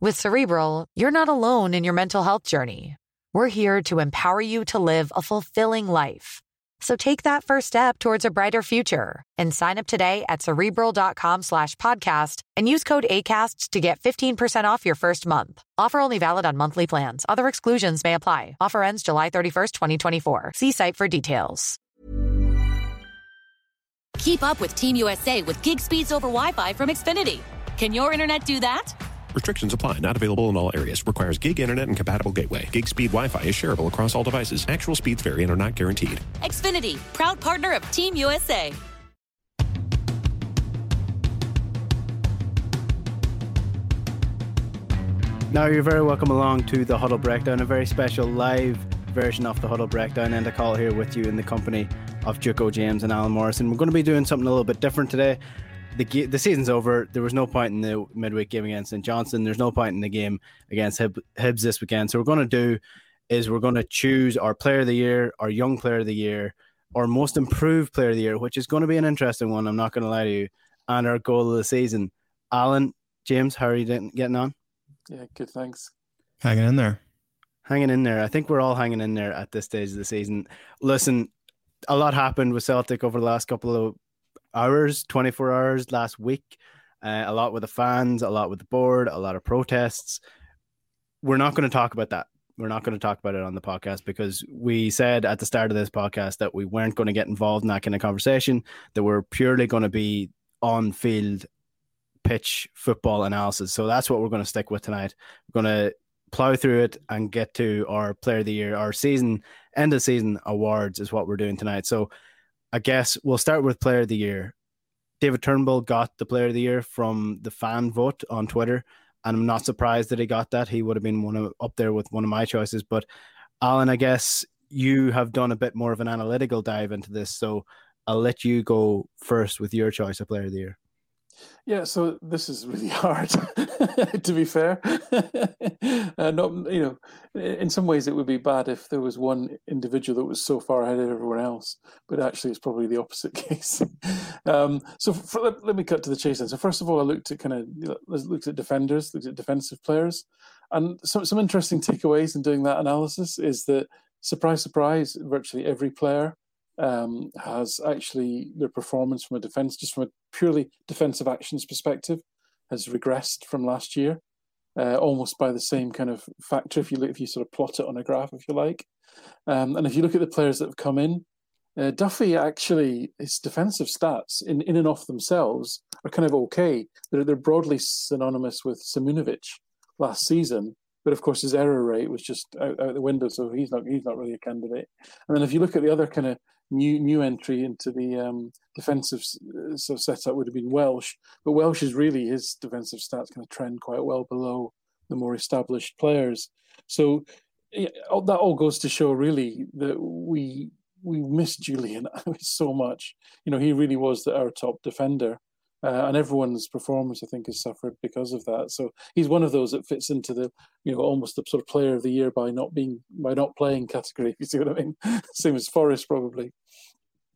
With Cerebral, you're not alone in your mental health journey. We're here to empower you to live a fulfilling life. So take that first step towards a brighter future and sign up today at cerebral.com slash podcast and use code ACasts to get 15% off your first month. Offer only valid on monthly plans. Other exclusions may apply. Offer ends July 31st, 2024. See site for details. Keep up with Team USA with gig speeds over Wi Fi from Xfinity. Can your internet do that? Restrictions apply. Not available in all areas. Requires gig internet and compatible gateway. Gig speed Wi-Fi is shareable across all devices. Actual speeds vary and are not guaranteed. Xfinity, proud partner of Team USA. Now you're very welcome along to the Huddle Breakdown, a very special live version of the Huddle Breakdown, and a call here with you in the company of Juco James and Alan Morrison. We're going to be doing something a little bit different today the the season's over. There was no point in the midweek game against St Johnstone. There's no point in the game against Hib, Hibs this weekend. So we're going to do is we're going to choose our player of the year, our young player of the year, our most improved player of the year, which is going to be an interesting one. I'm not going to lie to you, and our goal of the season. Alan, James, how are you getting on? Yeah, good. Thanks. Hanging in there. Hanging in there. I think we're all hanging in there at this stage of the season. Listen, a lot happened with Celtic over the last couple of hours, 24 hours last week. Uh, a lot with the fans, a lot with the board, a lot of protests. We're not going to talk about that. We're not going to talk about it on the podcast because we said at the start of this podcast that we weren't going to get involved in that kind of conversation, that we're purely going to be on field pitch football analysis. So that's what we're going to stick with tonight. We're going to plow through it and get to our player of the year, our season, end of season awards is what we're doing tonight. So I guess we'll start with player of the year. David Turnbull got the player of the year from the fan vote on Twitter, and I'm not surprised that he got that. He would have been one of up there with one of my choices. But Alan, I guess you have done a bit more of an analytical dive into this, so I'll let you go first with your choice of player of the year. Yeah, so this is really hard, to be fair. uh, not, you know, in some ways it would be bad if there was one individual that was so far ahead of everyone else, but actually it's probably the opposite case. um, so for, let, let, me cut to the chase then. So first of all, I looked at kind of looked at defenders, looked at defensive players, and some some interesting takeaways in doing that analysis is that surprise, surprise, virtually every player um, has actually their performance from a defense, just from a purely defensive actions perspective, has regressed from last year, uh, almost by the same kind of factor. If you look, if you sort of plot it on a graph, if you like, um, and if you look at the players that have come in, uh, Duffy actually his defensive stats in, in and of themselves are kind of okay. They're they're broadly synonymous with Simunovic last season, but of course his error rate was just out, out the window, so he's not he's not really a candidate. And then if you look at the other kind of new new entry into the um, defensive uh, sort setup would have been Welsh, but Welsh is really his defensive stats kind of trend quite well below the more established players. So that all goes to show really that we we miss Julian so much. You know, he really was the, our top defender. Uh, and everyone's performance, I think, has suffered because of that. So he's one of those that fits into the, you know, almost the sort of player of the year by not being by not playing category. If you see what I mean? Same as Forrest probably.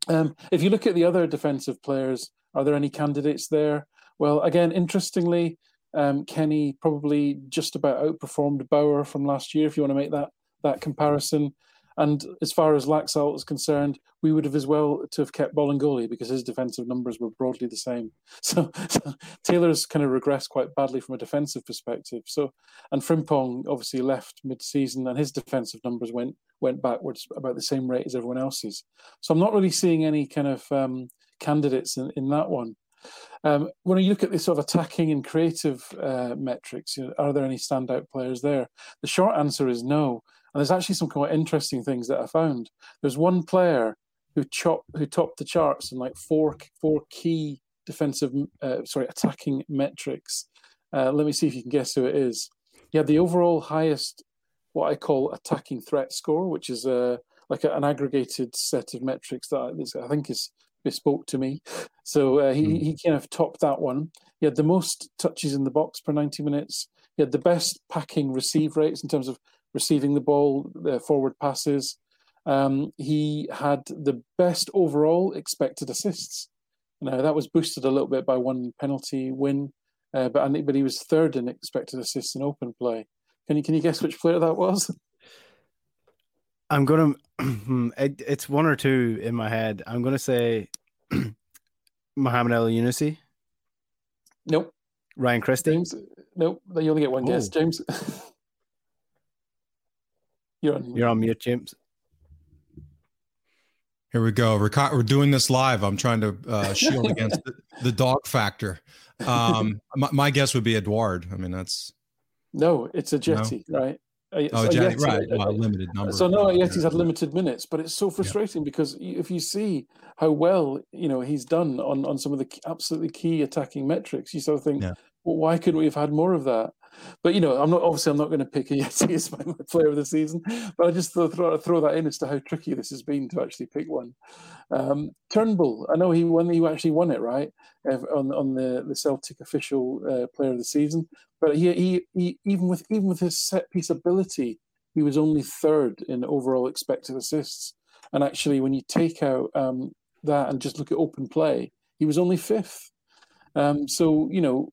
Um, if you look at the other defensive players, are there any candidates there? Well, again, interestingly, um, Kenny probably just about outperformed Bauer from last year. If you want to make that that comparison, And as far as Laxalt is concerned, we would have as well to have kept Bolingoli because his defensive numbers were broadly the same. So, so Taylor's kind of regressed quite badly from a defensive perspective. So, and Frimpong obviously left mid-season, and his defensive numbers went went backwards about the same rate as everyone else's. So, I'm not really seeing any kind of um, candidates in, in that one. Um, when you look at the sort of attacking and creative uh, metrics, you know, are there any standout players there? The short answer is no. And there's actually some quite interesting things that I found. There's one player who chopped, who topped the charts in like four four key defensive, uh, sorry, attacking metrics. Uh, let me see if you can guess who it is. He had the overall highest, what I call attacking threat score, which is a uh, like a, an aggregated set of metrics that I think is bespoke to me. So uh, he, mm. he kind of topped that one. He had the most touches in the box per 90 minutes. He had the best packing receive rates in terms of receiving the ball, the forward passes. Um, he had the best overall expected assists. Now that was boosted a little bit by one penalty win, uh, but but he was third in expected assists in open play. Can you can you guess which player that was? I'm gonna. It, it's one or two in my head. I'm gonna say Mohamed Elyounoussi. Nope. Ryan Christie. James. Nope. You only get one guess, oh. James. You're on. You're on mute, James. Here we go. We're, we're doing this live. I'm trying to uh, shield against the, the, dog factor. Um, my, my, guess would be Edouard. I mean, that's no, it's Ajeti, no? right? oh, Ajeti, right? Well, limited number. So no, Ajeti's had limited minutes, but it's so frustrating yeah. because if you see how well you know he's done on on some of the absolutely key attacking metrics, you sort of think, yeah. well, why couldn't we have had more of that? But you know, I'm not obviously I'm not going to pick Ajeti as my, my player of the season, but I just throw, throw, throw that in as to how tricky this has been to actually pick one. Um, Turnbull, I know he won. He actually won it right on on the the Celtic official uh, player of the season, but he, he he even with even with his set piece ability, he was only third in overall expected assists. And actually, when you take out um, that and just look at open play, he was only fifth. Um, so you know,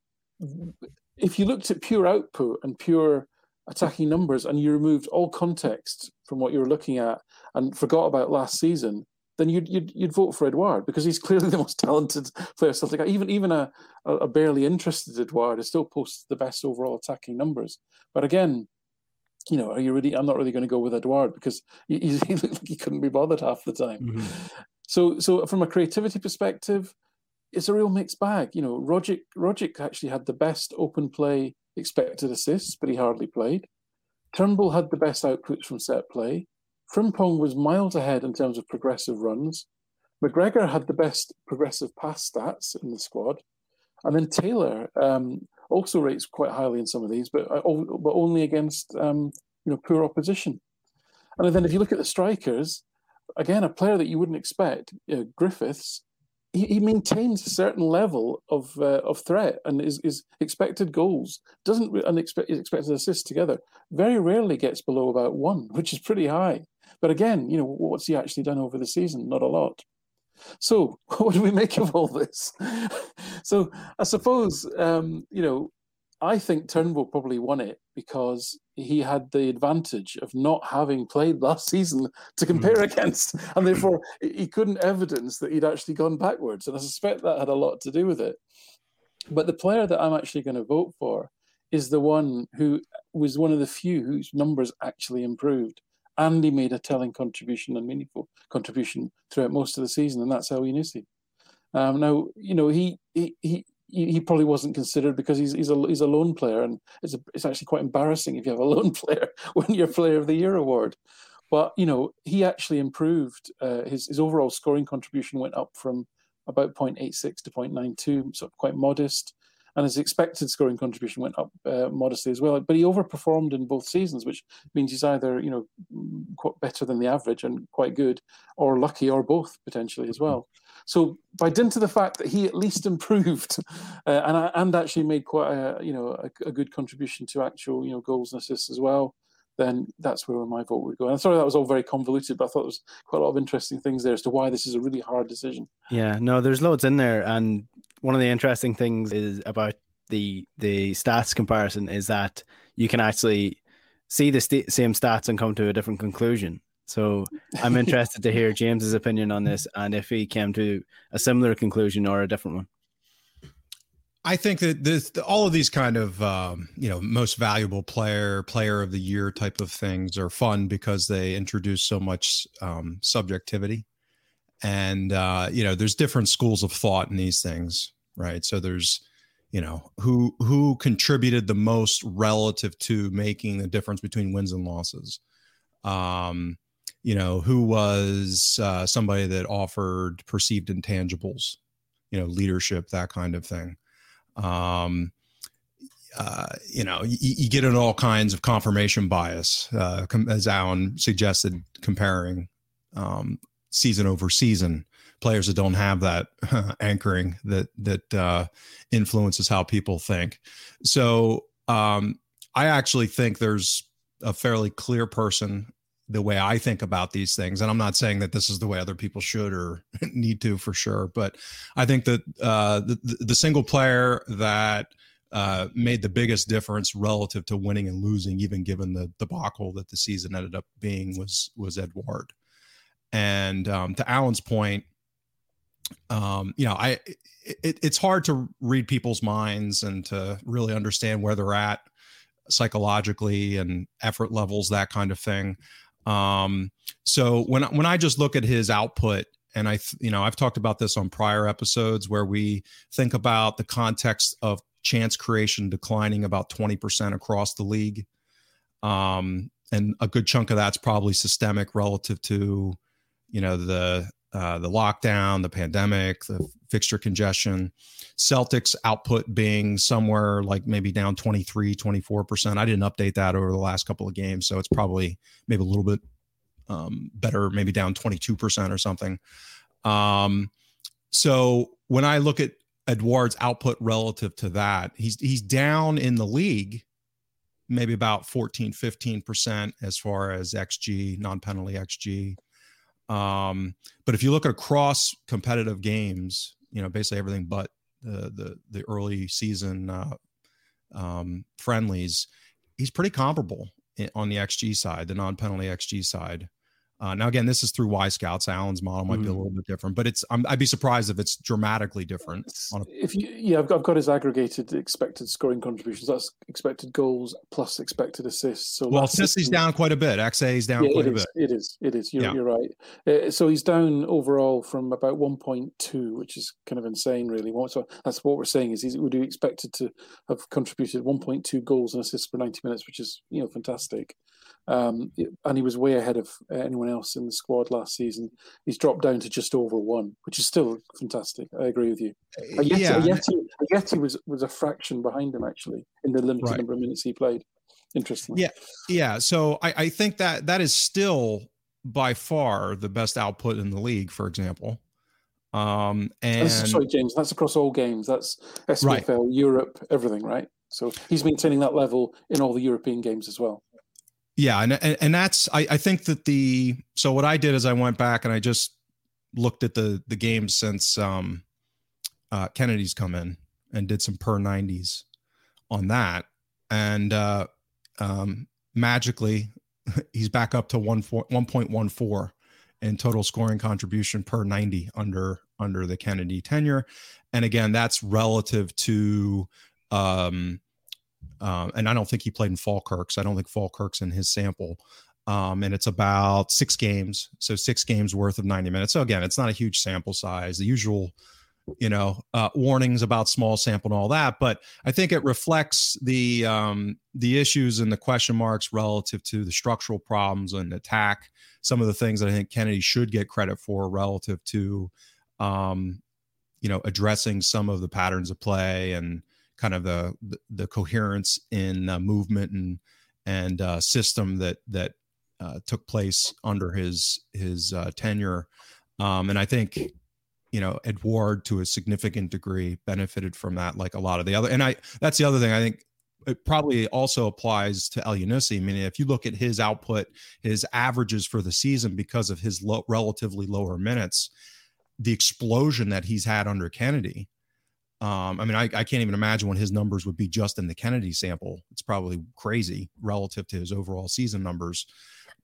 if you looked at pure output and pure attacking numbers and you removed all context from what you were looking at and forgot about last season, then you'd you'd, you'd vote for Edouard because he's clearly the most talented player. Celtic. Even even a, a barely interested Edouard is still posts the best overall attacking numbers. But again, you know, are you really? I'm not really going to go with Edouard because he, he, he couldn't be bothered half the time. Mm-hmm. So so from a creativity perspective, it's a real mixed bag. You know, Rogic Rogic actually had the best open play expected assists, but he hardly played. Turnbull had the best outputs from set play. Frimpong was miles ahead in terms of progressive runs. McGregor had the best progressive pass stats in the squad. And then Taylor um, also rates quite highly in some of these, but uh, but only against um, you know poor opposition. And then if you look at the strikers, again a player that you wouldn't expect, you know, Griffiths, he, he maintains a certain level of uh, of threat and his, is expected goals doesn't and expect expected assists together very rarely gets below about one, which is pretty high. But again, you know, what's he actually done over the season? Not a lot. So, what do we make of all this? so, I suppose, um, you know, I think Turnbull probably won it because he had the advantage of not having played last season to compare mm. against, and therefore he couldn't evidence that he'd actually gone backwards. And I suspect that had a lot to do with it. But the player that I'm actually going to vote for is the one who was one of the few whose numbers actually improved. And he made a telling contribution and meaningful contribution throughout most of the season, and that's Elyounoussi. Um, now, you know, he, he, he he probably wasn't considered because he's he's a he's a lone player, and it's a, it's actually quite embarrassing if you have a lone player win your Player of the Year award. But you know, he actually improved uh, his his overall scoring contribution went up from about 0.86 to 0.92, so quite modest and his expected scoring contribution went up uh, modestly as well. But he overperformed in both seasons, which means he's either you know quite better than the average and quite good, or lucky, or both potentially as well. So by dint of the fact that he at least improved, uh, and and actually made quite a you know a, a, good contribution to actual you know goals and assists as well. Then that's where my vote would go. And I'm sorry that was all very convoluted, but I thought there was quite a lot of interesting things there as to why this is a really hard decision. Yeah, no, there's loads in there, and one of the interesting things is about the the stats comparison is that you can actually see the st- same stats and come to a different conclusion. So I'm interested to hear James's opinion on this and if he came to a similar conclusion or a different one. I think that this, all of these kind of um, you know most valuable player, player of the year type of things are fun because they introduce so much um, subjectivity, and uh, you know there's different schools of thought in these things, right? So there's you know who who contributed the most relative to making the difference between wins and losses. Um, you know who was uh, somebody that offered perceived intangibles, you know leadership, that kind of thing um, uh, you know, you, you, get in all kinds of confirmation bias, uh, com- as Alan suggested, comparing um, season over season. Players that don't have that uh, anchoring that that uh, influences how people think. So um, I actually think there's a fairly clear person the way I think about these things. And I'm not saying that this is the way other people should or need to for sure, but I think that uh, the, the single player that uh, made the biggest difference relative to winning and losing, even given the debacle that the season ended up being, was was Edouard. And um, to Alan's point, um, you know, I it, it's hard to read people's minds and to really understand where they're at psychologically and effort levels, that kind of thing. Um, so when when I just look at his output, and I, you know, I've talked about this on prior episodes where we think about the context of chance creation declining about 20% across the league. Um, and a good chunk of that's probably systemic relative to, you know, the uh, the lockdown, the pandemic, the fixture congestion. Celtics output being somewhere like maybe down 23, 24%. I didn't update that over the last couple of games. So it's probably maybe a little bit um, better, maybe down 22% or something. Um, so when I look at Edouard's output relative to that, he's he's down in the league maybe about 14, 15% as far as XG, non penalty XG. Um, but if you look at across competitive games, you know, basically everything but the the, the early season uh, um, friendlies, he's pretty comparable on the XG side, the non penalty XG side. Uh, now, again, this is through Wyscout's. Alan's model might mm. be a mm. little bit different, but it's i would be surprised if it's dramatically different. A- if you, yeah, I've got, I've got his aggregated expected scoring contributions. That's expected goals plus expected assists. So well, assists he's down quite a bit. XA is down yeah, quite a bit. It is. It is. You're, yeah. you're right. Uh, so he's down overall from about 1.2, which is kind of insane, really. So that's what we're saying is he would be expected to have contributed 1.2 goals and assists for 90 minutes, which is you know fantastic. Um, and he was way ahead of uh, anyone else in the squad last season. He's dropped down to just over one, which is still fantastic. I agree with you. Ajeti, yeah. Ajeti, Ajeti was was a fraction behind him actually in the limited right. number of minutes he played. Interesting. Yeah, yeah. So I, I think that that is still by far the best output in the league. For example, um, and sorry, James, that's across all games. That's SPFL, right. Europe, everything, right? So he's maintaining that level in all the European games as well. Yeah, and and, that's I, I think that the so what I did is I went back and I just looked at the the games since um, uh, Kennedy's come in and did some per 90s on that, and uh, um, magically he's back up to one four, 1.14 in total scoring contribution per 90 under under the Kennedy tenure, and again that's relative to um, um, and I don't think he played in Falkirk's. I don't think Falkirk's in his sample. Um, and it's about six games, so six games worth of 90 minutes. So again, it's not a huge sample size. The usual, you know, uh, warnings about small sample and all that, but I think it reflects the um, the issues and the question marks relative to the structural problems and attack. Some of the things that I think Kennedy should get credit for relative to, um, you know, addressing some of the patterns of play and kind of the the, coherence in uh, movement and and uh, system that that uh, took place under his his uh, tenure. Um, and I think you know Edouard to a significant degree benefited from that, like a lot of the other. And I that's the other thing I think it probably also applies to Elyounoussi. I mean, if you look at his output, his averages for the season because of his relatively lower minutes, the explosion that he's had under Kennedy um, I mean, I, I, can't even imagine what his numbers would be just in the Kennedy sample. It's probably crazy relative to his overall season numbers.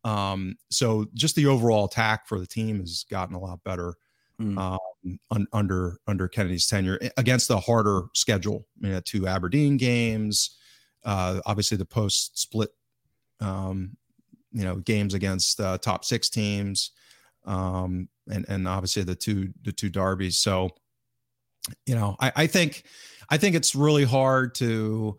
Um, so just the overall attack for the team has gotten a lot better mm. um, un, under under Kennedy's tenure against the harder schedule. I mean, two Aberdeen games, uh, obviously the post split, um, you know, games against uh, top six teams, um, and and obviously the two the two derbies. So, you know, I, I think I think it's really hard to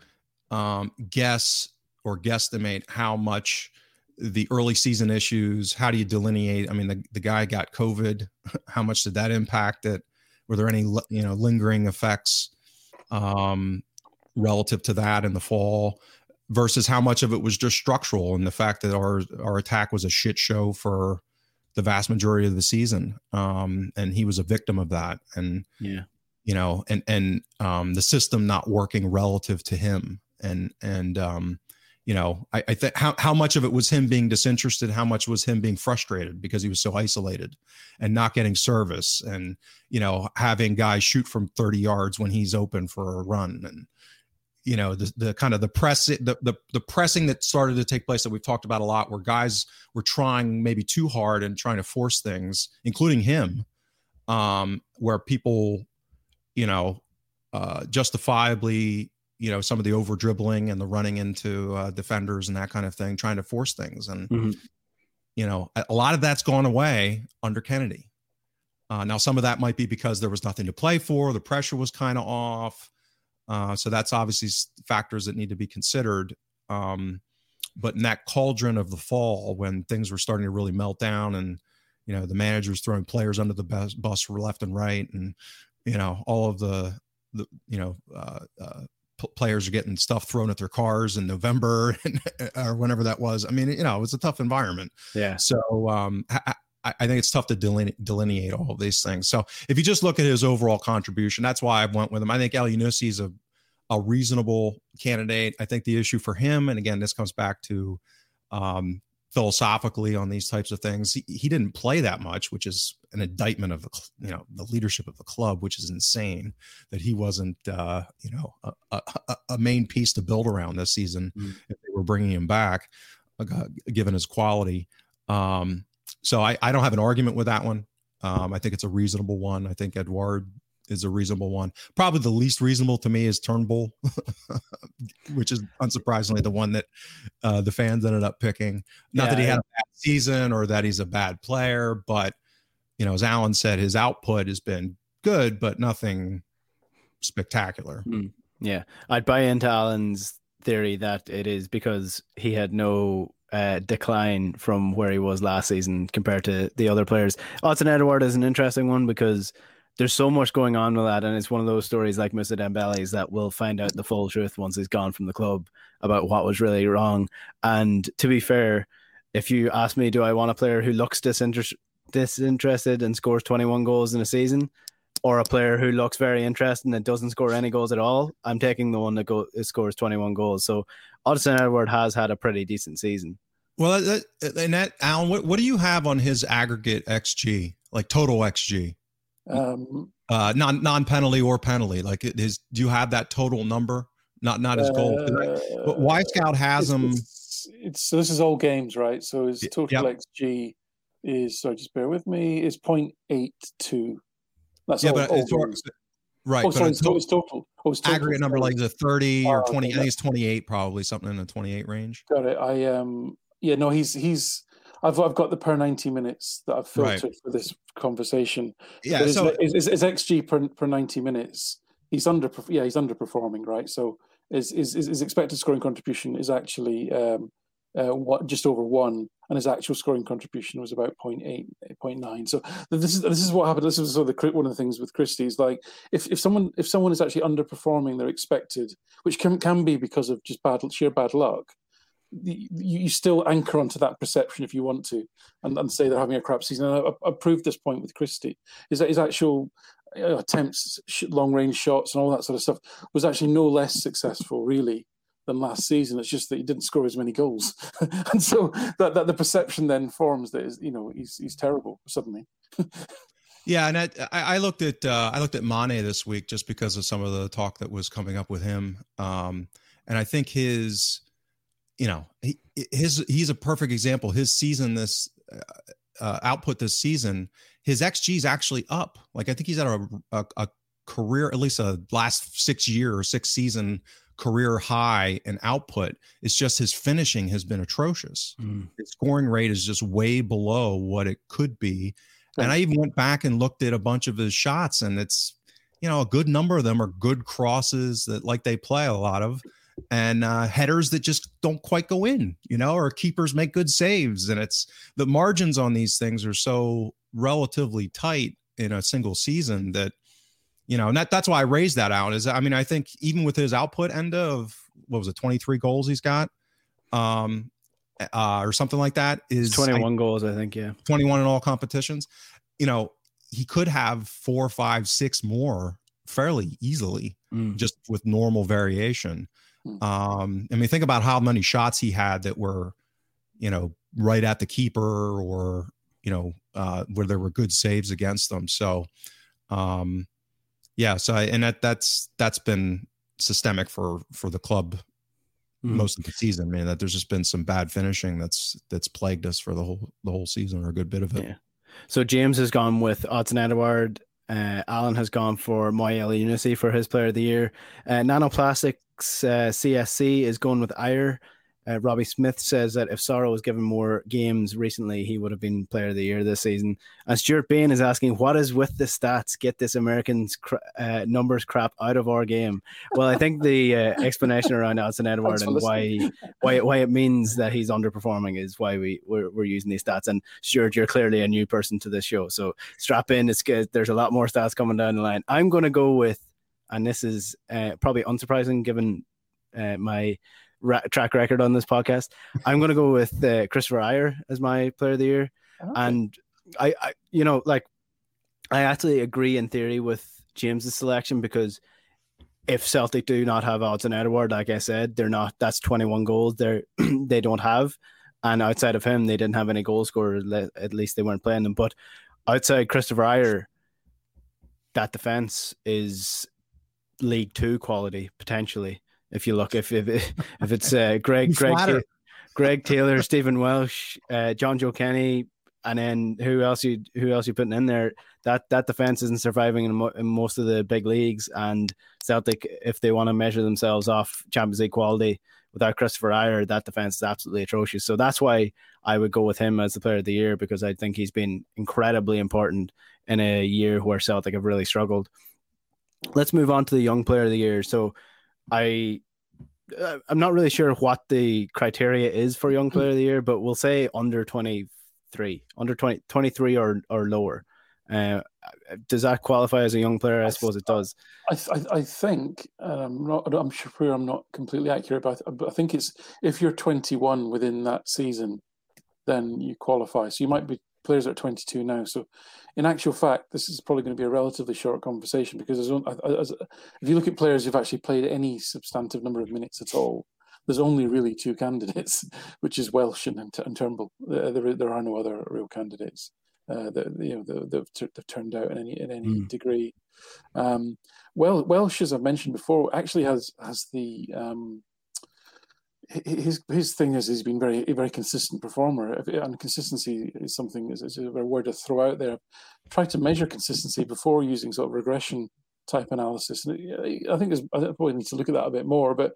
um, guess or guesstimate how much the early season issues how do you delineate i mean the, the guy got covid how much did that impact it? Were there any you know lingering effects um, relative to that in the fall versus how much of it was just structural and the fact that our our attack was a shit show for the vast majority of the season? Um, and he was a victim of that. And yeah you know and and um, the system not working relative to him. And and um, you know, I, I think how, how much of it was him being disinterested, how much was him being frustrated because he was so isolated and not getting service and, you know, having guys shoot from 30 yards when he's open for a run? And, you know, the, the kind of the press, the, the, the pressing that started to take place that we've talked about a lot where guys were trying maybe too hard and trying to force things, including him, um, where people, you know, uh, justifiably you know some of the over dribbling and the running into uh, defenders and that kind of thing, trying to force things. And mm-hmm. you know, a, lot of that's gone away under Kennedy. Uh, now, some of that might be because there was nothing to play for, the pressure was kind of off. Uh, so that's obviously factors that need to be considered. Um, but in that cauldron of the fall, when things were starting to really melt down, and you know the managers throwing players under the bus, bus left and right, and you know all of the the you know uh, uh, players are getting stuff thrown at their cars in November or whenever that was. I mean, you know, it was a tough environment. Yeah. So um, I, I, think it's tough to delineate, delineate all of these things. So if you just look at his overall contribution, that's why I went with him. I think Elyounoussi is a, a reasonable candidate. I think the issue for him, and again, this comes back to um, philosophically on these types of things. He, he, didn't play that much, which is an indictment of the you know the leadership of the club, which is insane that he wasn't uh, you know a, a, a, main piece to build around this season mm. if they were bringing him back, uh, given his quality. Um, so I, I don't have an argument with that one. Um, I think it's a reasonable one. I think Edouard is a reasonable one. Probably the least reasonable to me is Turnbull, which is unsurprisingly the one that uh, the fans ended up picking. Not yeah, that he had a bad season or that he's a bad player, but you know, as Alan said, his output has been good, but nothing spectacular. Mm, yeah, I'd buy into Alan's theory that it is because he had no uh, decline from where he was last season compared to the other players. Odsonne Edouard is an interesting one because there's so much going on with that, and it's one of those stories like Mr. Dembele's that we'll find out the full truth once he's gone from the club about what was really wrong. And to be fair, if you ask me, do I want a player who looks disinter- disinterested and scores 21 goals in a season, or a player who looks very interested and doesn't score any goals at all? I'm taking the one that go- scores 21 goals. So Odsonne Edouard has had a pretty decent season. Well, that, and Alan, what, what do you have on his aggregate XG, like total XG? Um, uh, non non penalty or penalty. Like it is. Do you have that total number? Not not his goal. Uh, but Wyscout has him. It's, it's, so this is all games, right? So his total yep. xG is. So just bear with me. Is 0.82. That's yeah, all, but all it's, right. Oh, sorry, it's, total. It's total. Oh, it's total. Aggregate number like the 30 or 20. Okay. I think it's 28, probably something in the 28 range. Got it. I um. Yeah. No. He's he's I've I've got the per ninety minutes that I've filtered right. for this conversation. Yeah, so his, his, xG per per ninety minutes, he's under yeah he's underperforming right. So his his, his expected scoring contribution is actually um, uh, what just over one, and his actual scoring contribution was about 0.8, 0.9. So this is this is what happened. This is sort of the, one of the things with Christie's like if, if someone if someone is actually underperforming their expected, which can can be because of just bad sheer bad luck you, still anchor onto that perception if you want to, and, and say they're having a crap season. And I, I proved this point with Christie is that his actual uh, attempts, long range shots, and all that sort of stuff was actually no less successful, really, than last season. It's just that he didn't score as many goals, and so that, that the perception then forms that is, you know, he's he's terrible suddenly. yeah, and I, I looked at uh, I looked at Mane this week just because of some of the talk that was coming up with him, um, and I think his you know, he, his he's a perfect example. His season this uh, uh, output this season, his xG is actually up. Like I think he's at a, a, a career, at least a last six year or six season career high in output. It's just his finishing has been atrocious. Mm. His scoring rate is just way below what it could be. And I even went back and looked at a bunch of his shots, and it's you know a good number of them are good crosses that like they play a lot of and uh, headers that just don't quite go in, you know, or keepers make good saves. And it's the margins on these things are so relatively tight in a single season that, you know, and that, that's why I raised that out. Is I mean, I think even with his output end of what was it, 23 goals he's got, um, uh, or something like that is 21 I, goals, I think. Yeah. 21 in all competitions. You know, he could have four, five, six more fairly easily mm. just with normal variation. Mm. Um, I mean, think about how many shots he had that were, you know, right at the keeper or, you know, uh, where there were good saves against them. So, um, yeah, so I, and that that's that's been systemic for for the club mm. most of the season. I mean, that there's just been some bad finishing that's that's plagued us for the whole the whole season or a good bit of it. Yeah. So James has gone with Odsonne Edouard. Uh, Alan has gone for Mo Elyounoussi for his player of the year. Uh, Nanoplastics uh, CSC is going with Ajer. Uh, Robbie Smith says that if Soro was given more games recently, he would have been player of the year this season. And Stuart Bain is asking, what is with the stats? Get this Americans cr- uh, numbers crap out of our game. Well, I think the uh, explanation around Odsonne Edouard and why why why it means that he's underperforming is why we we're, we're using these stats. And Stuart, you're clearly a new person to this show, so strap in. It's good. There's a lot more stats coming down the line. I'm going to go with, and this is uh, probably unsurprising given uh, my ra- track record on this podcast. I'm going to go with uh, Kristoffer Ajer as my player of the year, okay. and I, I, you know, like I actually agree in theory with James's selection because if Celtic do not have Odsonne Edouard, like I said, they're not. That's 21 goals. They're they don't have, and outside of him, they didn't have any goal scorers. At least they weren't playing them. But outside Kristoffer Ajer, that defense is League Two quality potentially. If you look, if if if it's uh, Greg Greg Greg Taylor, Stephen Welsh, uh, Jonjoe Kenny, and then who else you who else you putting in there? That that defense isn't surviving in, mo- in most of the big leagues, and Celtic, if they want to measure themselves off Champions League quality without Kristoffer Ajer, that defense is absolutely atrocious. So that's why I would go with him as the player of the year because I think he's been incredibly important in a year where Celtic have really struggled. Let's move on to the young player of the year. So I uh, I'm not really sure what the criteria is for young player of the year, but we'll say under 23, under 20, 23 or or lower. Uh, does that qualify as a young player? I, suppose it does. I, I, I think I'm not. I'm sure I'm not completely accurate, but I think it's if you're 21 within that season, then you qualify. So you might be players are 22 now. So, in actual fact, this is probably going to be a relatively short conversation because as, if you look at players who've actually played any substantive number of minutes at all, there's only really two candidates, which is Welsh and, and Turnbull. There, there are no other real candidates uh, that you know that, that have turned out in any in any mm. degree. Um, well, Welsh, as I've mentioned before, actually has has the um, his his thing is he's been very very consistent performer, and consistency is something is, is a word to throw out there. Try to measure consistency before using sort of regression type analysis. And I think I probably need to look at that a bit more. But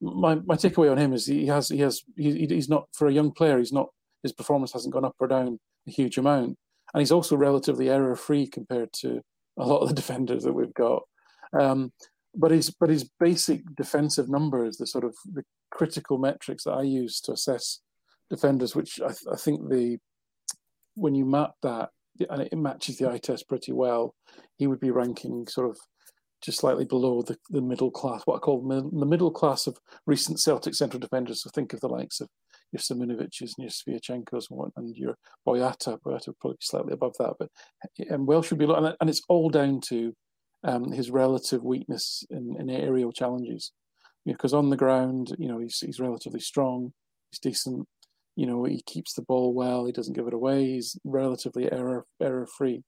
my, my takeaway on him is he has he has he, he's not for a young player. He's not his performance hasn't gone up or down a huge amount, and he's also relatively error free compared to a lot of the defenders that we've got. Um, but his but his basic defensive numbers, the sort of the critical metrics that I use to assess defenders, which I, th- I think the when you map that and it matches the eye test pretty well, he would be ranking sort of just slightly below the, the middle class, what I call the middle class of recent Celtic central defenders. So think of the likes of your Simunovic's and your Sviatchenko's and, and your Boyata. Boyata probably slightly above that, but and Welsh should be, and, and it's all down to um, his relative weakness in, in aerial challenges. Because on the ground, you know, he's, he's relatively strong, he's decent, you know, he keeps the ball well, he doesn't give it away, he's relatively error error free,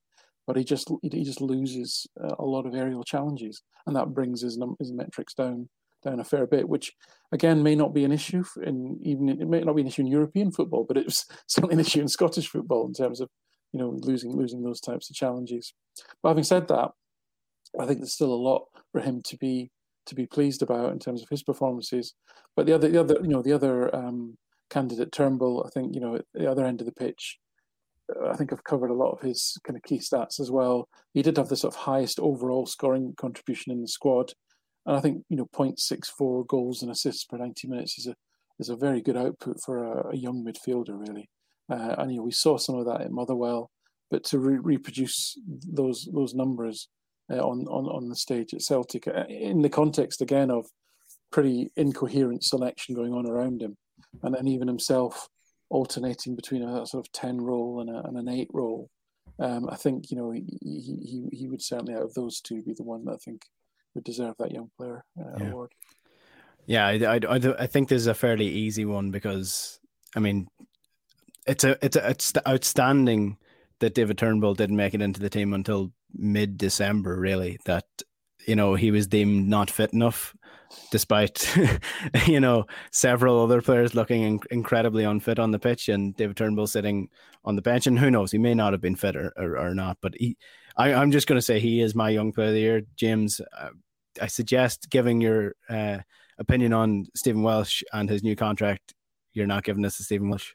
but he just he just loses a lot of aerial challenges, and that brings his his metrics down down a fair bit, which again may not be an issue in even it may not be an issue in European football, but it was certainly an issue in Scottish football in terms of you know losing losing those types of challenges. But having said that, I think there's still a lot for him to be to be pleased about in terms of his performances. But the other the other you know the other um, candidate Turnbull, I think you know at the other end of the pitch. Uh, I think I've covered a lot of his kind of key stats as well. He did have the sort of highest overall scoring contribution in the squad, and I think you know 0.64 goals and assists per 90 minutes is a is a very good output for a, a young midfielder, really. Uh, and you know we saw some of that at Motherwell, but to re- reproduce those those numbers uh, on, on on the stage at Celtic uh, in the context again of pretty incoherent selection going on around him, and then even himself alternating between a sort of ten role and, a, and an eight role. Um, I think you know he, he he would certainly out of those two be the one that I think would deserve that young player uh, yeah. award. Yeah, I, I, I think this is a fairly easy one because I mean, it's a it's a, it's outstanding that David Turnbull didn't make it into the team until mid December. Really, that you know he was deemed not fit enough, despite you know several other players looking in- incredibly unfit on the pitch, and David Turnbull sitting on the bench. And who knows, he may not have been fit or, or, or not, but he I, am just going to say he is my young player of the year. James, uh, I suggest giving your uh, opinion on Stephen Welsh and his new contract. You're not giving this to Stephen Welsh.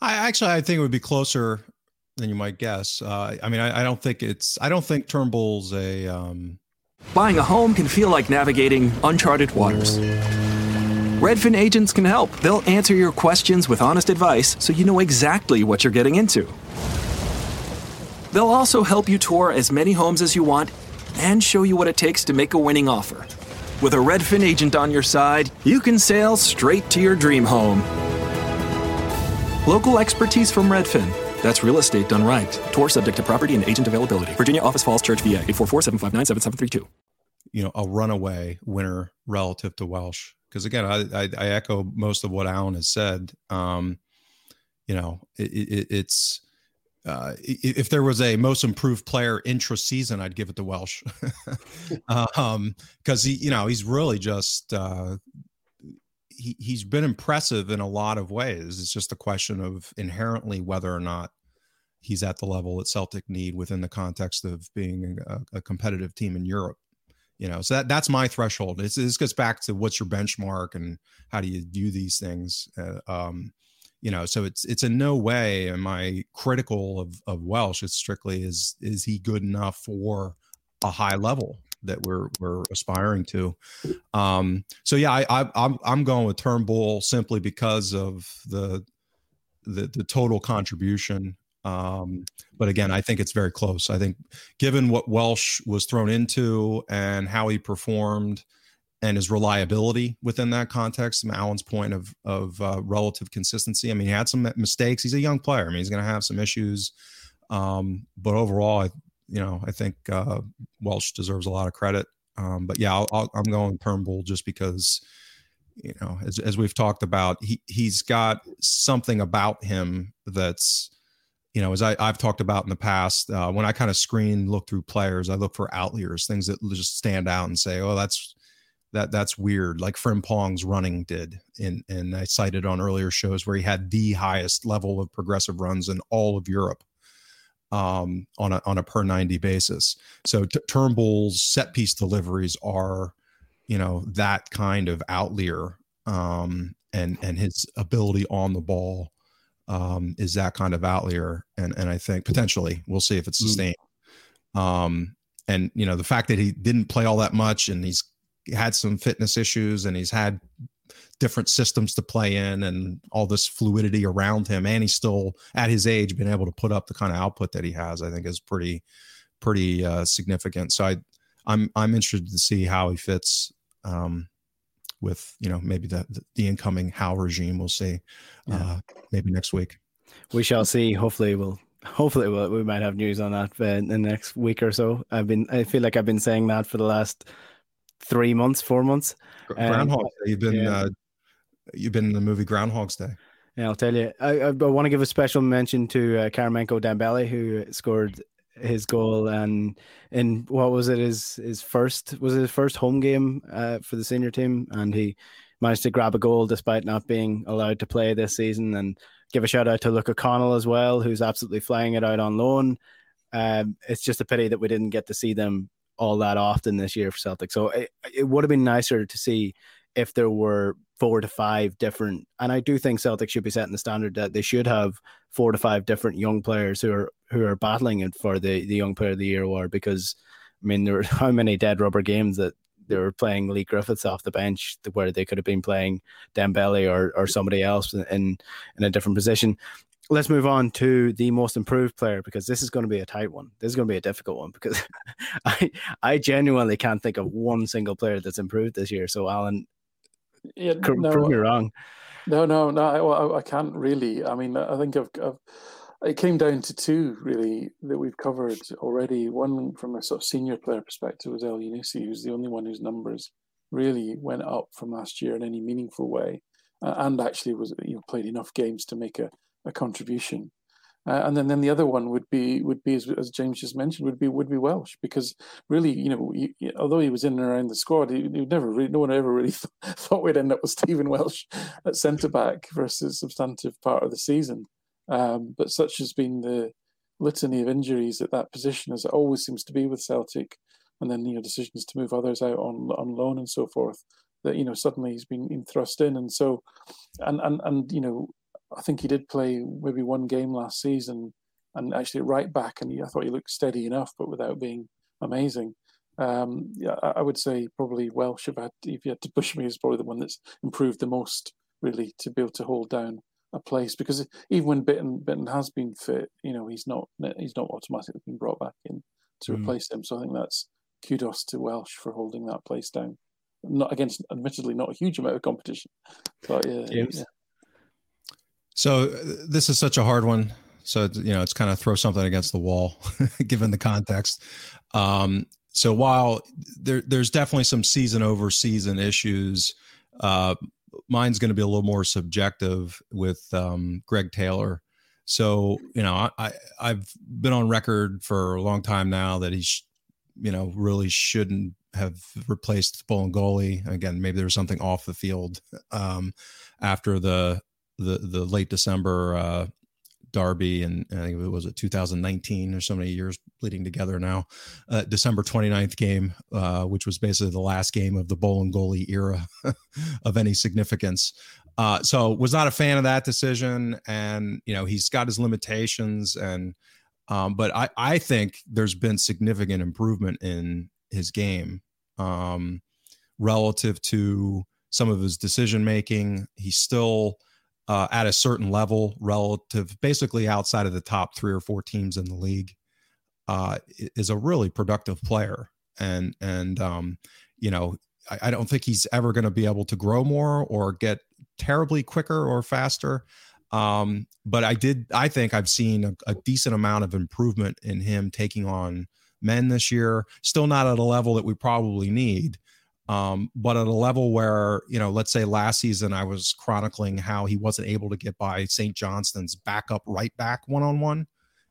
I actually I think it would be closer than you might guess. Uh, I mean, I, I, don't think it's. I don't think Turnbull's a. Um... Buying a home can feel like navigating uncharted waters. Redfin agents can help. They'll answer your questions with honest advice, so you know exactly what you're getting into. They'll also help you tour as many homes as you want and show you what it takes to make a winning offer. With a Redfin agent on your side, you can sail straight to your dream home. Local expertise from Redfin. That's real estate done right. Tour subject to property and agent availability. Virginia Office Falls Church, VA, 844-759-7732. You know, a runaway winner relative to Welsh. Because again, I, I, I, echo most of what Alan has said. Um, you know, it, it, it's uh, if there was a most improved player intra season, I'd give it to Welsh, um, because he, you know, he's really just uh, he he's been impressive in a lot of ways. It's just a question of inherently whether or not he's at the level that Celtic need within the context of being a, a competitive team in Europe. You know, so that that's my threshold. It's, this gets back to what's your benchmark and how do you view these things. Uh, um, you know so it's it's in no way am i critical of of welsh it's strictly is is he good enough for a high level that we're we're aspiring to um so yeah i, I i'm i'm going with turnbull simply because of the the the total contribution um but again i think it's very close i think given what welsh was thrown into and how he performed and his reliability within that context. and Alan's point of of uh, relative consistency. I mean, he had some mistakes. He's a young player. I mean, he's going to have some issues, um, but overall, I, you know, I think uh, Welsh deserves a lot of credit. Um, but yeah, i am going Turnbull just because, you know, as, as we've talked about, he he's got something about him that's you know, as I, have talked about in the past, uh, when I kind of screen, look through players, I look for outliers, things that just stand out and say, oh, that's that that's weird like Frimpong's running did and and I cited on earlier shows where he had the highest level of progressive runs in all of Europe um, on a on a per 90 basis. So t- Turnbull's set piece deliveries are you know that kind of outlier um, and and his ability on the ball um, is that kind of outlier. And and I think potentially we'll see if it's mm. sustained. Um, and you know the fact that he didn't play all that much and he's had some fitness issues and he's had different systems to play in and all this fluidity around him and he's still at his age been able to put up the kind of output that he has i think is pretty pretty uh, significant so i i'm i'm interested to see how he fits um, with you know maybe the the incoming Howe regime we'll see yeah. uh, maybe next week we shall see hopefully we'll hopefully we'll, we might have news on that in the next week or so i've been i feel like i've been saying that for the last three months, four months. Groundhog um, You've been yeah. uh, you've been in the movie Groundhog's Day. Yeah, I'll tell you. I, I, I want to give a special mention to uh, Karamoko Dembele, who scored his goal and in what was it his his first was it his first home game uh, for the senior team and he managed to grab a goal despite not being allowed to play this season and give a shout out to Luca Connell as well who's absolutely flying it out on loan um, it's just a pity that we didn't get to see them all that often this year for Celtic so it, it would have been nicer to see if there were four to five different and I do think Celtic should be setting the standard that they should have four to five different young players who are who are battling it for the the young player of the year award because I mean there were how many dead rubber games that they were playing Leigh Griffiths off the bench where they could have been playing Dembele or or somebody else in in a different position. Let's move on to the most improved player because this is going to be a tight one. This is going to be a difficult one because I I genuinely can't think of one single player that's improved this year. So Alan, yeah, no, prove me wrong. No, no, no. I, I, can't really. I mean, I think I've, I've, it came down to two really that we've covered already. One from a sort of senior player perspective was Elyounoussi, who's the only one whose numbers really went up from last year in any meaningful way, uh, and actually was you know played enough games to make a, a contribution. Uh, and then, then the other one would be would be as, as, James just mentioned would be would be Welsh because really you know he, although he was in and around the squad he, he never really, no one ever really th- thought we'd end up with Stephen Welsh at centre back a substantive part of the season. Um, but such has been the litany of injuries at that position as it always seems to be with Celtic, and then you know decisions to move others out on on loan and so forth. That you know suddenly he's been thrust in, and so and and and you know I think he did play maybe one game last season, and actually right back, and he, I thought he looked steady enough, but without being amazing. Um, yeah, I, would say probably Welsh. If, had, if you had to push me, is probably the one that's improved the most, really, to be able to hold down a place. Because even when Bitton Bitton has been fit, you know, he's not he's not automatically been brought back in to mm. replace him. So I think that's kudos to Welsh for holding that place down. Not against, admittedly, not a huge amount of competition, but yeah, yeah. So uh, this is such a hard one. So you know, it's kind of throw something against the wall, given the context. Um, so while there, there's definitely some season over season issues, uh, mine's going to be a little more subjective with um, Greg Taylor. So you know, I, I have been on record for a long time now that he's, you know, really shouldn't have replaced Bolingoli. Again, maybe there's something off the field um, after the the the late December uh, Derby, and I think it was it 2019 or so many years leading together now. Uh, December 29th game, uh, which was basically the last game of the Bolingoli era of any significance. Uh, so was not a fan of that decision, and you know he's got his limitations, and um, but I I think there's been significant improvement in his game um, relative to some of his decision making. He's still uh, at a certain level relative, basically outside of the top three or four teams in the league, uh, is a really productive player. And and um, you know, I, I don't think he's ever going to be able to grow more or get terribly quicker or faster. Um, but I did. I think I've seen a, a decent amount of improvement in him taking on men this year. Still not at a level that we probably need, um, but at a level where, you know, let's say last season I was chronicling how he wasn't able to get by St. Johnstone's backup right back one on one.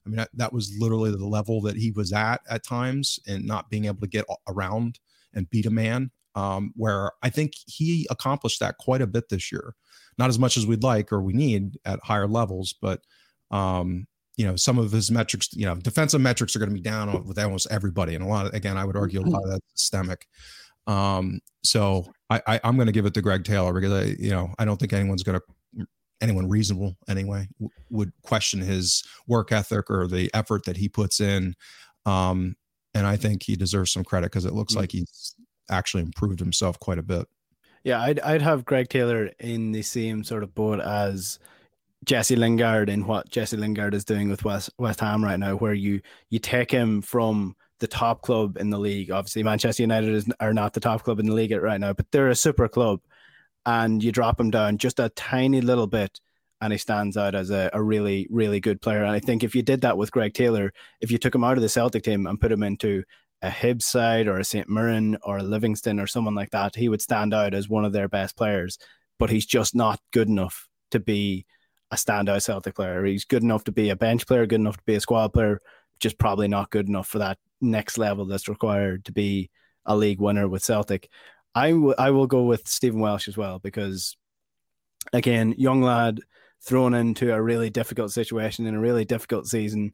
I mean, that, that, was literally the level that he was at at times and not being able to get around and beat a man. Um, where I think he accomplished that quite a bit this year. Not as much as we'd like or we need at higher levels, but um, you know, some of his metrics, you know, defensive metrics are going to be down with almost everybody. And a lot of, again, I would argue a lot of that systemic. Um, so I, I am going to give it to Greg Taylor because I, you know, I don't think anyone's going to anyone reasonable anyway w- would question his work ethic or the effort that he puts in. Um, and I think he deserves some credit because it looks mm-hmm. like he's actually improved himself quite a bit. Yeah, I'd I'd have Greg Taylor in the same sort of boat as Jesse Lingard in what Jesse Lingard is doing with West West Ham right now, where you you take him from the top club in the league. Obviously, Manchester United is, are not the top club in the league right now, but they're a super club. And you drop him down just a tiny little bit, and he stands out as a, a really, really good player. And I think if you did that with Greg Taylor, if you took him out of the Celtic team and put him into a Hibs side or a St. Mirren or a Livingston or someone like that, he would stand out as one of their best players. But he's just not good enough to be a standout Celtic player. He's good enough to be a bench player, good enough to be a squad player, just probably not good enough for that next level that's required to be a league winner with Celtic. I, w- I will go with Stephen Welsh as well because, again, young lad thrown into a really difficult situation in a really difficult season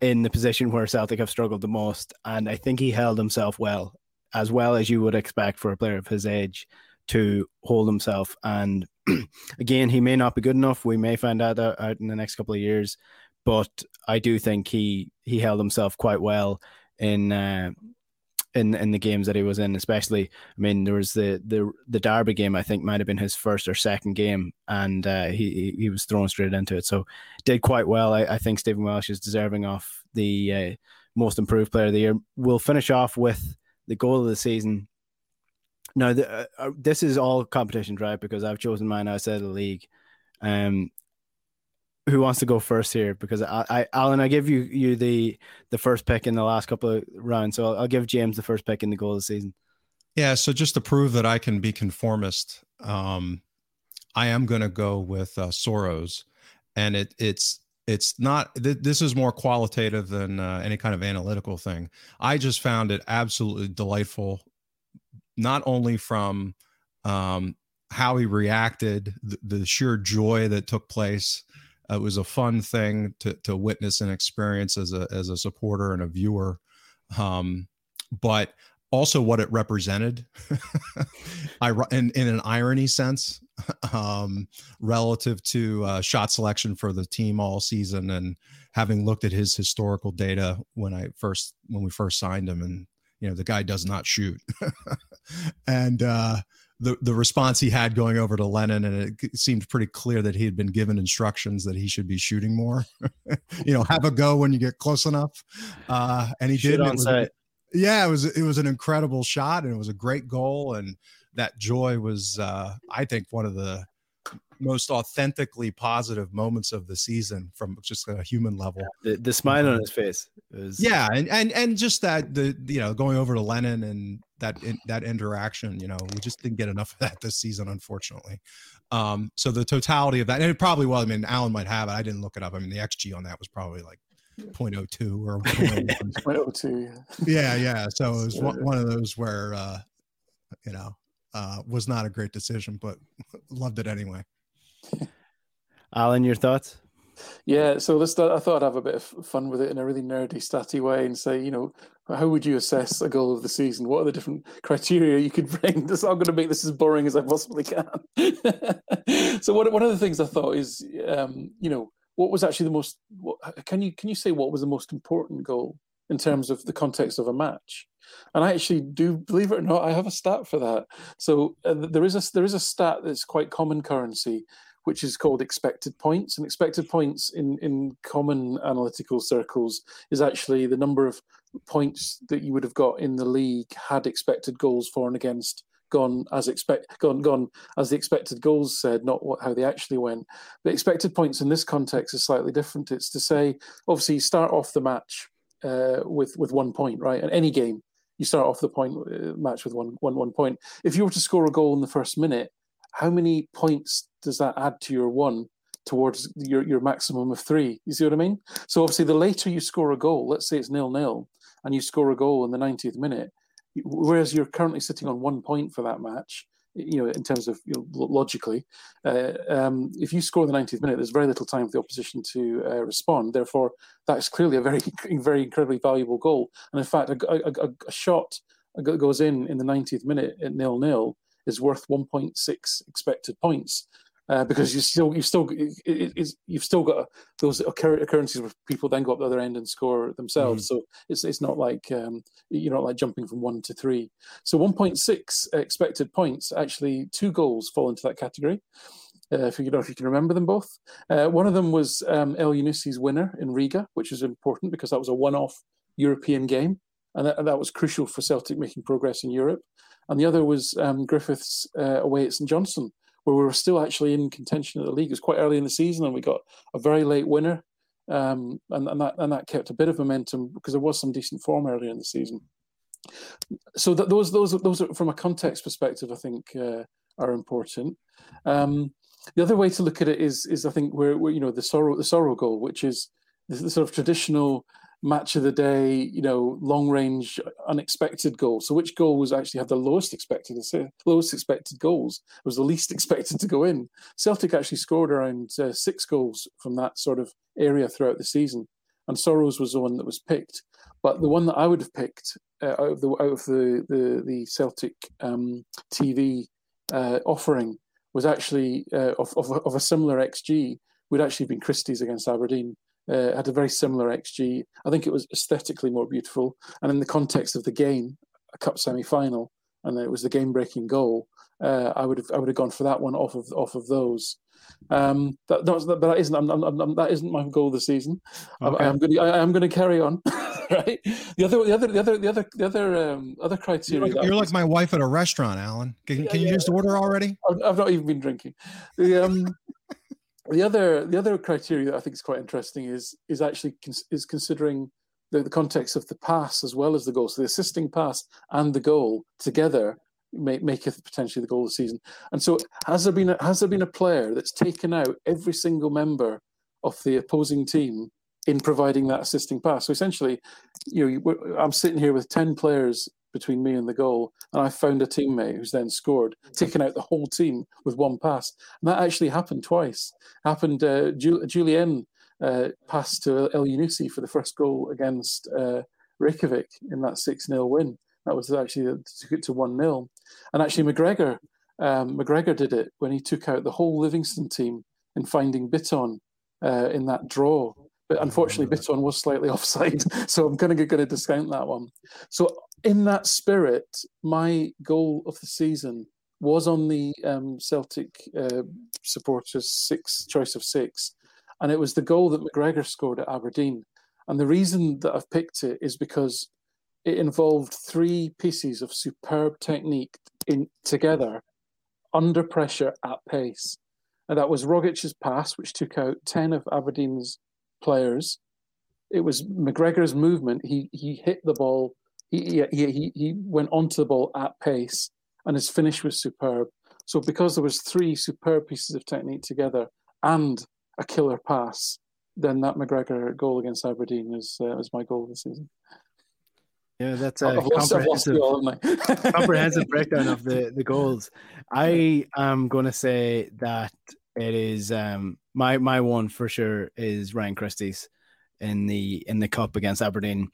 in the position where Celtic have struggled the most. And I think he held himself well, as well as you would expect for a player of his age to hold himself. And again, he may not be good enough. We may find out, out in the next couple of years, but I do think he he held himself quite well in uh, in in the games that he was in. Especially, I mean, there was the the the Derby game. I think might have been his first or second game, and uh, he he was thrown straight into it. So did quite well. I, I think Stephen Welsh is deserving of the uh, most improved player of the year. We'll finish off with the goal of the season. Now, the, uh, uh this is all competition, right? Because I've chosen mine outside of the league. Um, who wants to go first here? Because I, I Alan, I give you you the the first pick in the last couple of rounds, so I'll, I'll give James the first pick in the goal of the season. Yeah, so just to prove that I can be conformist, um, I am going to go with uh, Soro's, and it it's it's not th- this is more qualitative than uh, any kind of analytical thing. I just found it absolutely delightful, not only from um, how he reacted, the, the sheer joy that took place it was a fun thing to to witness and experience as a as a supporter and a viewer, um, but also what it represented, I in in an irony sense, um, relative to uh, shot selection for the team all season, and having looked at his historical data when I first when we first signed him, and you know the guy does not shoot, and uh, the the response he had going over to Lennon, and it seemed pretty clear that he had been given instructions that he should be shooting more. you know, have a go when you get close enough, uh, and he Shoot did. On it yeah, it was it was an incredible shot, and it was a great goal, and that joy was, uh, I think, one of the most authentically positive moments of the season from just a human level. The, the smile on his face. Was... Yeah, and and and just that the you know going over to Lennon and that in, that interaction. You know, we just didn't get enough of that this season, unfortunately. Um, so the totality of that, and it probably was. I mean, Alan might have it. I didn't look it up. I mean, the XG on that was probably like 0.02 or 0.02. yeah. yeah, yeah. So it was one, one of those where uh, you know uh, was not a great decision, but loved it anyway. Alan, your thoughts? Yeah, so let's. I thought I'd have a bit of fun with it in a really nerdy, statty way, and say, you know, how would you assess a goal of the season? What are the different criteria you could bring? This, I'm going to make this as boring as I possibly can. so, one one of the things I thought is, um, you know, what was actually the most? What, can you can you say what was the most important goal in terms of the context of a match? And I actually do, believe it or not, I have a stat for that. So uh, there is a there is a stat that's quite common currency which is called expected points. And expected points in, in common analytical circles is actually the number of points that you would have got in the league had expected goals for and against gone as expect gone gone as the expected goals said, not what how they actually went. The expected points in this context is slightly different. It's to say, obviously, you start off the match uh, with with one point, right? In any game, you start off the point uh, match with one one one point. If you were to score a goal in the first minute, how many points does that add to your one towards your, your maximum of three? You see what I mean? So obviously, the later you score a goal, let's say it's nil nil, and you score a goal in the 90th minute, whereas you're currently sitting on one point for that match, you know, in terms of you know, logically, uh, um, if you score the 90th minute, there's very little time for the opposition to uh, respond. Therefore, that's clearly a very, very incredibly valuable goal. And in fact, a, a, a shot goes in in the 90th minute at nil nil is worth 1.6 expected points. Uh, because you still you still it, you've still got those occurrences where people then go up the other end and score themselves. Mm. So it's it's not like um, you're not like jumping from one to three. So 1.6 expected points actually two goals fall into that category. Uh, if you know if you can remember them both, uh, one of them was um, Elyounoussi's winner in Riga, which is important because that was a one-off European game, and that, that was crucial for Celtic making progress in Europe and the other was um, Griffiths uh, away at St Johnstone, where we were still actually in contention of the league. It was quite early in the season, and we got a very late winner, um, and, and that and that kept a bit of momentum because there was some decent form earlier in the season. So that those those those are, from a context perspective, I think uh, are important. Um, the other way to look at it is is I think we're you know the Soro the Soro goal, which is the, the sort of traditional match of the day, you know, long range, unexpected goal. So which goal was actually had the lowest expected lowest expected goals? It was the least expected to go in. Celtic actually scored around uh, six goals from that sort of area throughout the season, and Soro's was the one that was picked. But the one that I would have picked uh, out of the out of the the, the Celtic um, TV uh, offering was actually uh, of, of, of a similar xG would actually been Christie's against Aberdeen uh, had a very similar XG. I think it was aesthetically more beautiful, and in the context of the game, a cup semi-final, and it was the game-breaking goal. Uh, I would have I would have gone for that one off of off of those. Um, that, that, that isn't I'm, I'm, I'm, that isn't my goal this season. Okay. I, am going to I, am going to carry on. right. The other the other the other the other the other um, other criteria. You're like, you're like my wife at a restaurant, Alan. Can, yeah, can you yeah. just order already? I've, I've, not even been drinking. The um the other the other criteria that I think is quite interesting is is actually cons- is considering the, the context of the pass as well as the goal. So the assisting pass and the goal together make maketh potentially the goal of the season. And so has there been a, has there been a player that's taken out every single member of the opposing team in providing that assisting pass? So essentially, you know, I'm sitting here with ten players between me and the goal, and I found a teammate who's then scored, taking out the whole team with one pass. And that actually happened twice. Happened. Uh, Jullien uh, passed to Elyounoussi for the first goal against uh, Reykjavik in that six 0 win. That was actually to, to one 0 and actually McGregor. Um, McGregor did it when he took out the whole Livingston team in finding Bitton uh, in that draw but unfortunately Bitton was slightly offside, so I'm kind of going to discount that one. So in that spirit, my goal of the season was on the um, Celtic uh, supporters' six choice of six, and it was the goal that McGregor scored at Aberdeen. And the reason that I've picked it is because it involved three pieces of superb technique in together, under pressure at pace. And that was Rogic's pass, which took out ten of Aberdeen's players. It was McGregor's movement. He he hit the ball he, he, he, he went onto the ball at pace and his finish was superb. So because there was three superb pieces of technique together and a killer pass, then that McGregor goal against Aberdeen was uh, was my goal of the season. Yeah, that's a comprehensive, comprehensive breakdown of the, the goals. I am going to say that it is um, my my one for sure is Ryan Christie's in the in the cup against Aberdeen.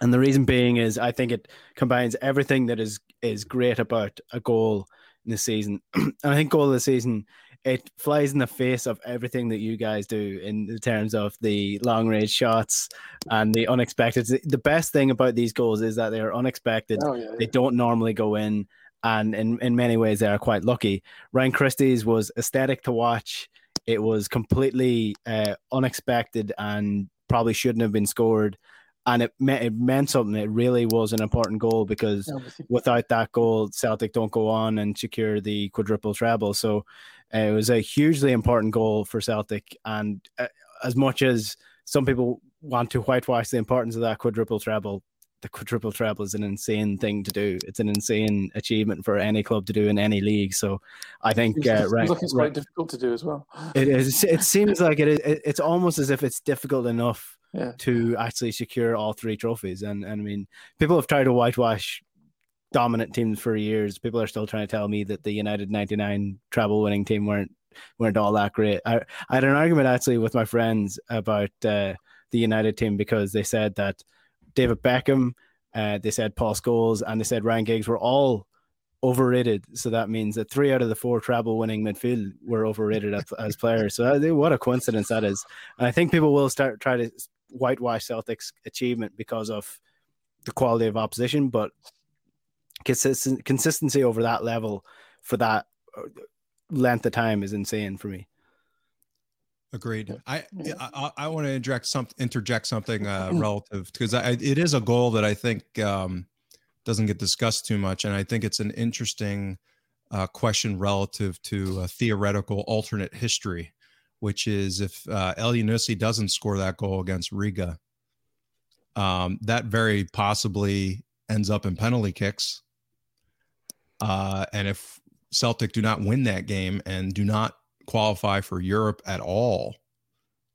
And the reason being is I think it combines everything that is is great about a goal in the season. and I think goal of the season it flies in the face of everything that you guys do in terms of the long range shots and the unexpected. The best thing about these goals is that they are unexpected. Oh, yeah, yeah. They don't normally go in, and in, in many ways they are quite lucky. Ryan Christie's was aesthetic to watch. It was completely uh, unexpected and probably shouldn't have been scored and it meant it meant something. It really was an important goal because without that goal, Celtic don't go on and secure the quadruple treble. So uh, it was a hugely important goal for Celtic. And uh, as much as some people want to whitewash the importance of that quadruple treble, the quadruple treble is an insane thing to do. It's an insane achievement for any club to do in any league. So I think uh, right, like it's quite right, difficult to do as well. It is. It seems like it is. It's almost as if it's difficult enough yeah. to actually secure all three trophies. And, and I mean, people have tried to whitewash dominant teams for years. People are still trying to tell me that the United 99 treble winning team weren't weren't all that great. I, I had an argument actually with my friends about uh, the United team because they said that David Beckham, uh, they said Paul Scholes, and they said Ryan Giggs were all overrated. So that means that three out of the four treble winning midfield were overrated as, as players. So uh, what a coincidence that is. And I think people will start try to whitewash Celtics achievement because of the quality of opposition, but consistent consistency over that level for that uh, length of time is insane for me. Agreed. I I, I want to inject some interject something uh, relative because it is a goal that I think um, doesn't get discussed too much, and I think it's an interesting uh, question relative to a theoretical alternate history which is if uh, Elyounoussi doesn't score that goal against Riga, um, that very possibly ends up in penalty kicks. Uh, and if Celtic do not win that game and do not qualify for Europe at all,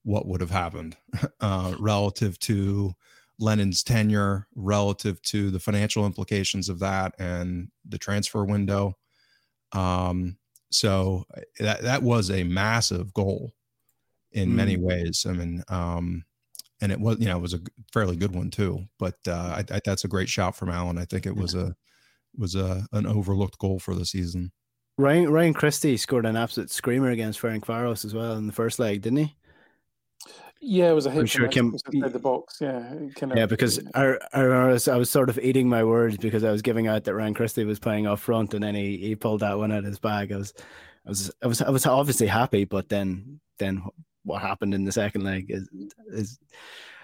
what would have happened uh, relative to Lennon's tenure, relative to the financial implications of that and the transfer window. Um, so uh, that that was a massive goal in mm. many ways. I mean, um, and it was you know it was a fairly good one too. But uh, I, I, that's a great shot from Alan. I think it was a was a an overlooked goal for the season. Ryan Ryan Christie scored an absolute screamer against Ferencváros as well in the first leg, didn't he? Yeah, it was a hit. I'm Sure came, the box. Yeah, yeah. Because I, I, was I was sort of eating my words because I was giving out that Ryan Christie was playing off front, and then he, he pulled that one out of his bag. I was I was I was I was obviously happy, but then then what happened in the second leg is is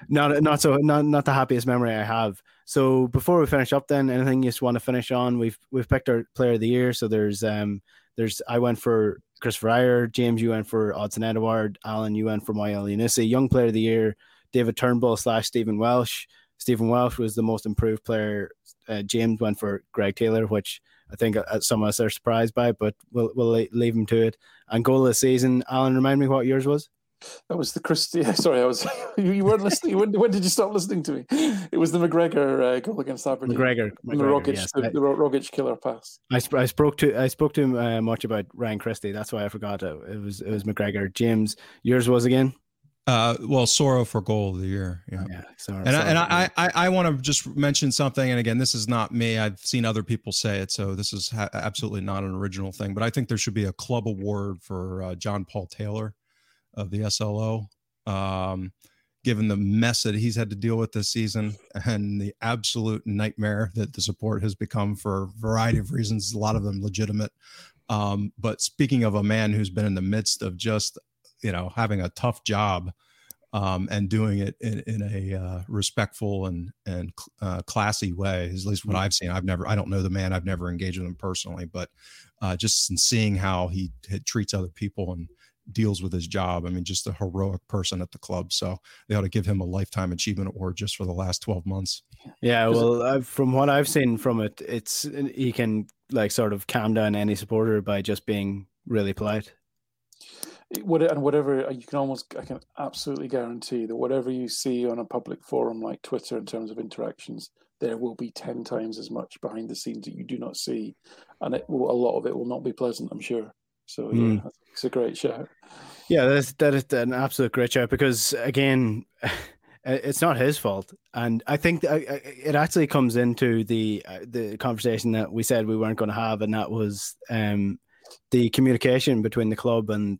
not not so not not the happiest memory I have. So before we finish up, then anything you just want to finish on? We've we've picked our player of the year. So there's um there's I went for Kristoffer Ajer, James went for Odsonne Edouard, Alan went for Moya Elyounoussi, young player of the year, David Turnbull slash Stephen Welsh. Stephen Welsh was the most improved player. Uh, James went for Greg Taylor, which I think uh, some of us are surprised by, but we'll we'll leave him to it. And goal of the season, Alan, remind me what yours was. That was the Christie. Sorry, I was. You weren't listening. When, when, did you stop listening to me? It was the McGregor uh, goal against Aberdeen. McGregor, McGregor the Rogic, yes. the, the Rogic killer pass. I, sp- I spoke to I spoke to him uh, much about Ryan Christie. That's why I forgot it. It was it was McGregor. James, yours was again. Uh, well, Soro for goal of the year. Yeah, yeah. Sorry, and I, and I, I, I want to just mention something. And again, this is not me. I've seen other people say it, so this is ha- absolutely not an original thing. But I think there should be a club award for uh, John Paul Taylor of the SLO, um, given the mess that he's had to deal with this season and the absolute nightmare that the support has become for a variety of reasons, a lot of them legitimate. Um, but speaking of a man who's been in the midst of just, you know, having a tough job um, and doing it in, in a uh, respectful and and uh, classy way. At least what mm. I've seen. I've never, I don't know the man. I've never engaged with him personally, but uh, just in seeing how he, he treats other people and deals with his job. I mean, just a heroic person at the club. So they ought to give him a lifetime achievement award just for the last 12 months. Yeah. Well, I've, from what I've seen from it, it's, he can like sort of calm down any supporter by just being really polite. What, and whatever uh, you can almost, I can absolutely guarantee that whatever you see on a public forum like Twitter in terms of interactions, there will be 10 times as much behind the scenes that you do not see. And it will, a lot of it will not be pleasant, I'm sure. So yeah, mm. it's a great show. Yeah, that's that is an absolute great show because again, it's not his fault, and I think it actually comes into the uh, the conversation that we said we weren't going to have, and that was um, the communication between the club and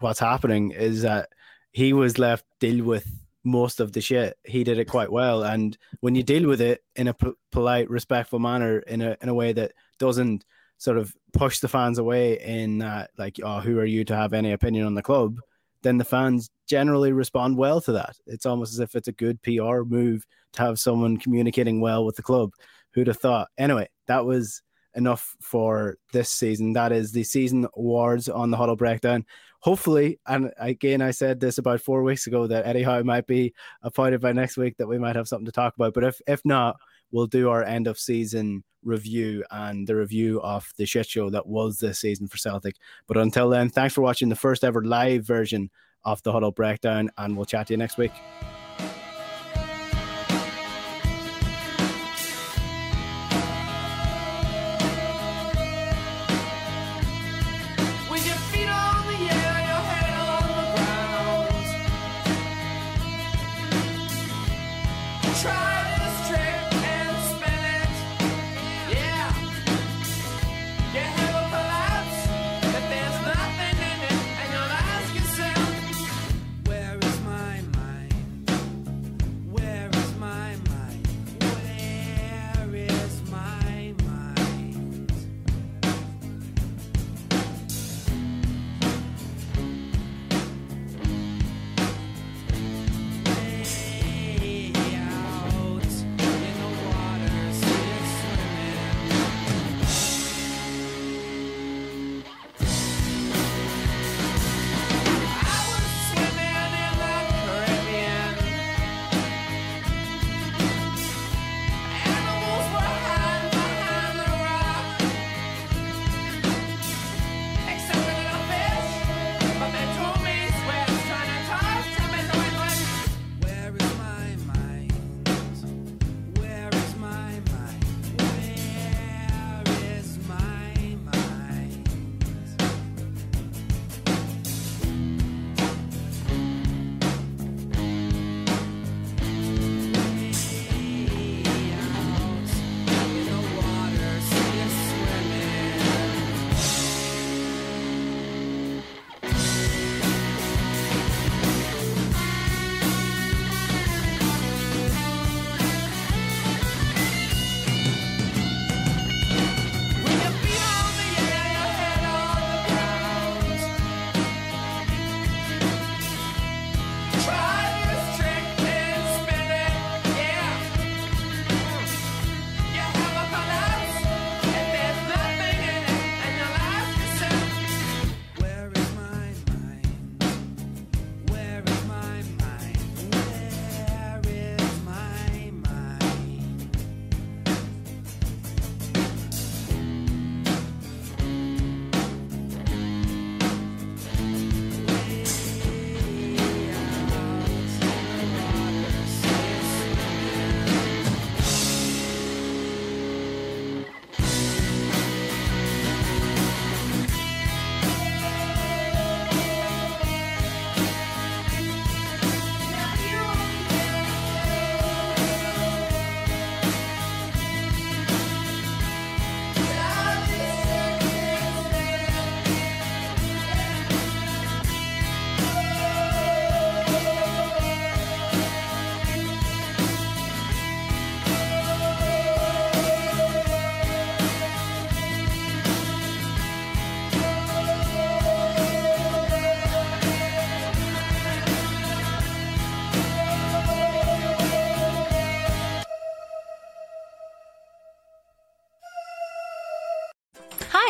what's happening is that he was left deal with most of the shit. He did it quite well, and when you deal with it in a p- polite, respectful manner, in a in a way that doesn't sort of push the fans away in that, like, oh, who are you to have any opinion on the club? Then the fans generally respond well to that. It's almost as if it's a good PR move to have someone communicating well with the club. Who'd have thought? Anyway, that was enough for this season. That is the season awards on the huddle breakdown. Hopefully, and again, I said this about four weeks ago that Eddie Howe might be appointed by next week, that we might have something to talk about. But if if not, we'll do our end of season review and the review of the shit show that was this season for Celtic. But until then, thanks for watching the first ever live version of the Huddle Breakdown, and we'll chat to you next week.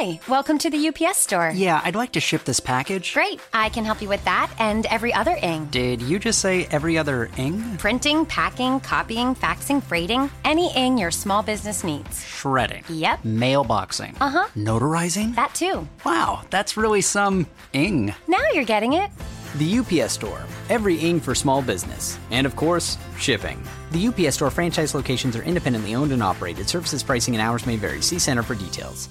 Hi, welcome to the UPS store. Yeah, I'd like to ship this package. Great, I can help you with that and every other ing. Did you just say every other ing? Printing, packing, copying, faxing, freighting, any ing your small business needs. Shredding. Yep. Mailboxing. Uh huh. Notarizing? That too. Wow, that's really some ing. Now you're getting it. The UPS Store. Every ing for small business. And of course, shipping. The UPS Store franchise locations are independently owned and operated. Services, pricing, and hours may vary. See Center for details.